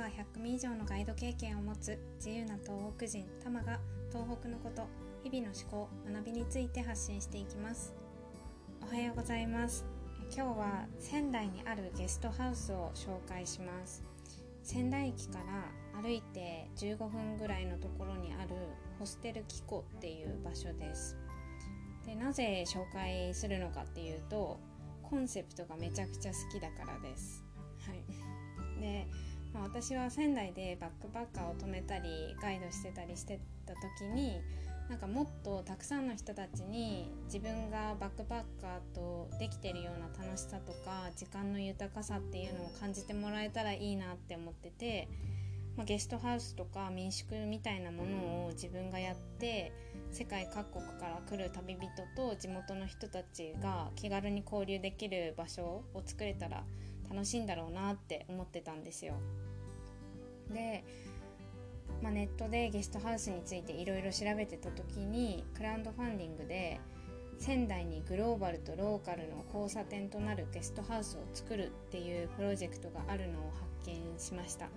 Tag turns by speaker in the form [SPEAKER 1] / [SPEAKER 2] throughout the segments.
[SPEAKER 1] カー100組以上のガイド経験を持つ自由な東北人タマが東北のこと日々の思考学びについて発信していきます。おはようございます。今日は仙台にあるゲストハウスを紹介します。仙台駅から歩いて15分ぐらいのところにあるホステルキコっていう場所です。でなぜ紹介するのかっていうとコンセプトがめちゃくちゃ好きだからです、私は仙台でバックパッカーを止めたりガイドしてたりしてた時になんかもっとたくさんの人たちに自分がバックパッカーとできてるような楽しさとか時間の豊かさっていうのを感じてもらえたらいいなって思ってて、まあ、ゲストハウスとか民宿みたいなものを自分がやって世界各国から来る旅人と地元の人たちが気軽に交流できる場所を作れたら楽しいんだろうなって思ってたんですよ。で、まあ、ネットでゲストハウスについていろいろ調べてた時にクラウドファンディングで仙台にグローバルとローカルの交差点となるゲストハウスを作るっていうプロジェクトがあるのを発見しました。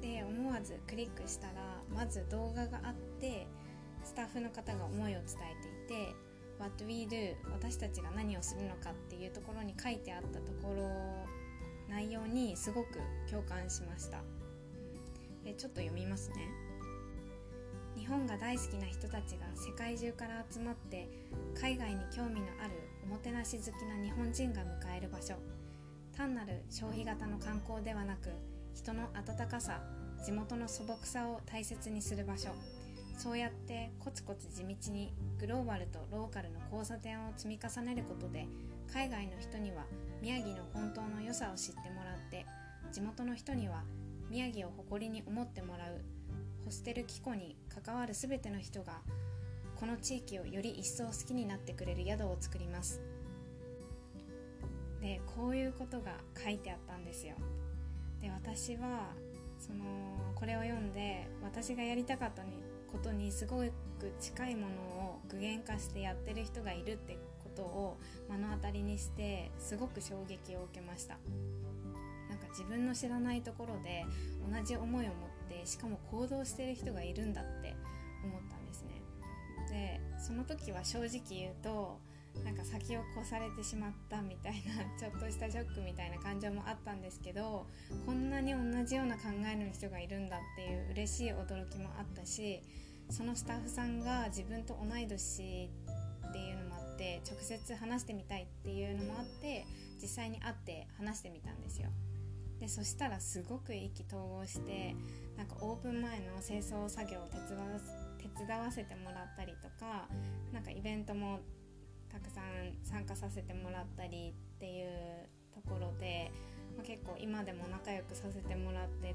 [SPEAKER 1] で思わずクリックしたらまず動画があってスタッフの方が思いを伝えていて What we do 私たちが何をするのかっていうところに書いてあったところ内容にすごく共感しました。でちょっと読みますね。日本が大好きな人たちが世界中から集まって海外に興味のあるおもてなし好きな日本人が迎える場所。単なる消費型の観光ではなく人の温かさ地元の素朴さを大切にする場所。そうやってコツコツ地道にグローバルとローカルの交差点を積み重ねることで海外の人には宮城の本当の良さを知ってもらって地元の人には宮城を誇りに思ってもらうホステル機構に関わる全ての人がこの地域をより一層好きになってくれる宿を作ります。でこういうことが書いてあったんですよ。で私はそのこれを読んで私がやりたかったことにすごく近いものを具現化してやってる人がいるってことを目の当たりにしてすごく衝撃を受けました。なんか自分の知らないところで同じ思いを持ってしかも行動してる人がいるんだって思ったんですね。でその時は正直言うとなんか先を越されてしまったみたいなちょっとしたショックみたいな感情もあったんですけどこんなに同じような考えの人がいるんだっていう嬉しい驚きもあったしそのスタッフさんが自分と同い年っていうのもあって直接話してみたいっていうのもあって実際に会って話してみたんですよ。でそしたらすごく意気投合してなんかオープン前の清掃作業を手伝わ手伝わせてもらったりとかなんかイベントもたくさん参加させてもらったりっていうところで、まあ、結構今でも仲良くさせてもらってる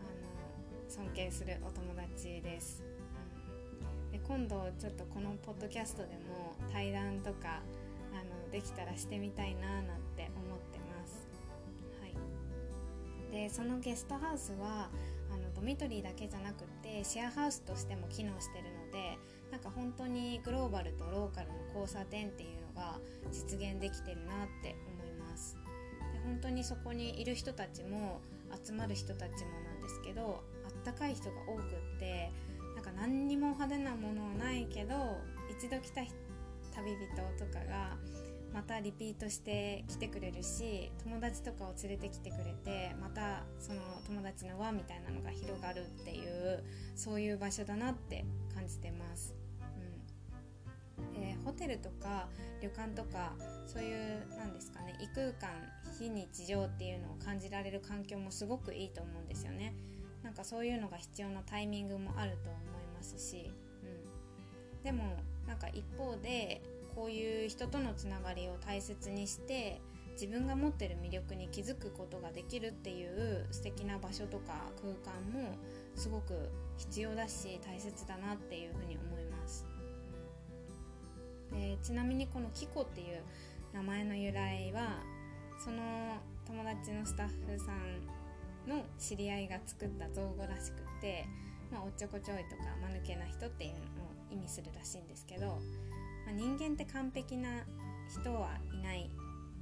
[SPEAKER 1] あの尊敬するお友達です。で今度ちょっとこのポッドキャストでも対談とかあのできたらしてみたいななんて思ってます。はい、でそのゲストハウスはあのドミトリーだけじゃなくてシェアハウスとしても機能してるのでなんか本当にグローバルとローカルの交差点っていうのが実現できてるなって思いますで本当にそこにいる人たちも集まる人たちもなんですけどあったかい人が多くってなんか何にも派手なものはないけど一度来た旅人とかがまたリピートして来てくれるし友達とかを連れてきてくれてまたその友達の輪みたいなのが広がるっていうそういう場所だなって感じてます。うんでホテルとか旅館とかそういうなんですかね異空間非日常っていうのを感じられる環境もすごくいいと思うんですよね。なんかそういうのが必要なタイミングもあると思いますし、うん、でもなんか一方でこういう人とのつながりを大切にして自分が持ってる魅力に気づくことができるっていう素敵な場所とか空間もすごく必要だし大切だなっていうふうに思います。でちなみにこのキコっていう名前の由来はその友達のスタッフさんの知り合いが作った造語らしくて、まあ、おっちょこちょいとか間抜けな人っていうのを意味するらしいんですけどまあ、人間って完璧な人はいない。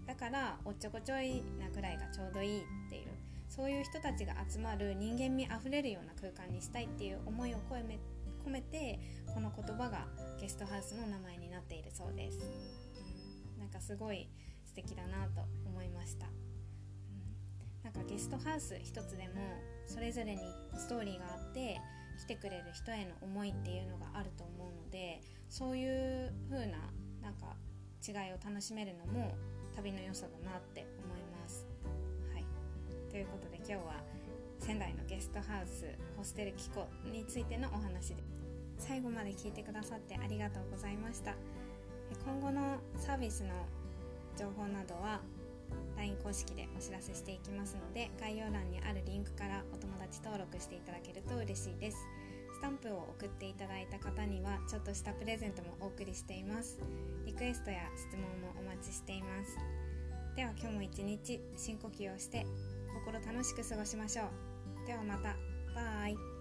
[SPEAKER 1] だからおっちょこちょいなくらいがちょうどいいっていうそういう人たちが集まる人間味あふれるような空間にしたいっていう思いを込め込めてこの言葉がゲストハウスの名前になっているそうです、うん、なんかすごい素敵だなと思いました、うん、なんかゲストハウス一つでもそれぞれにストーリーがあって来てくれる人への思いっていうのがそういう風ななんか違いを楽しめるのも旅の良さだなって思います。はい、ということで今日は仙台のゲストハウスホステル機構についてのお話で。最後まで聞いてくださってありがとうございました。今後のサービスの情報などは LINE 公式でお知らせしていきますので概要欄にあるリンクからお友達登録していただけると嬉しいです。スタンプを送っていただいた方にはちょっとしたプレゼントもお送りしています。リクエストや質問もお待ちしています。では今日も一日深呼吸をして心楽しく過ごしましょう。ではまた。バイ。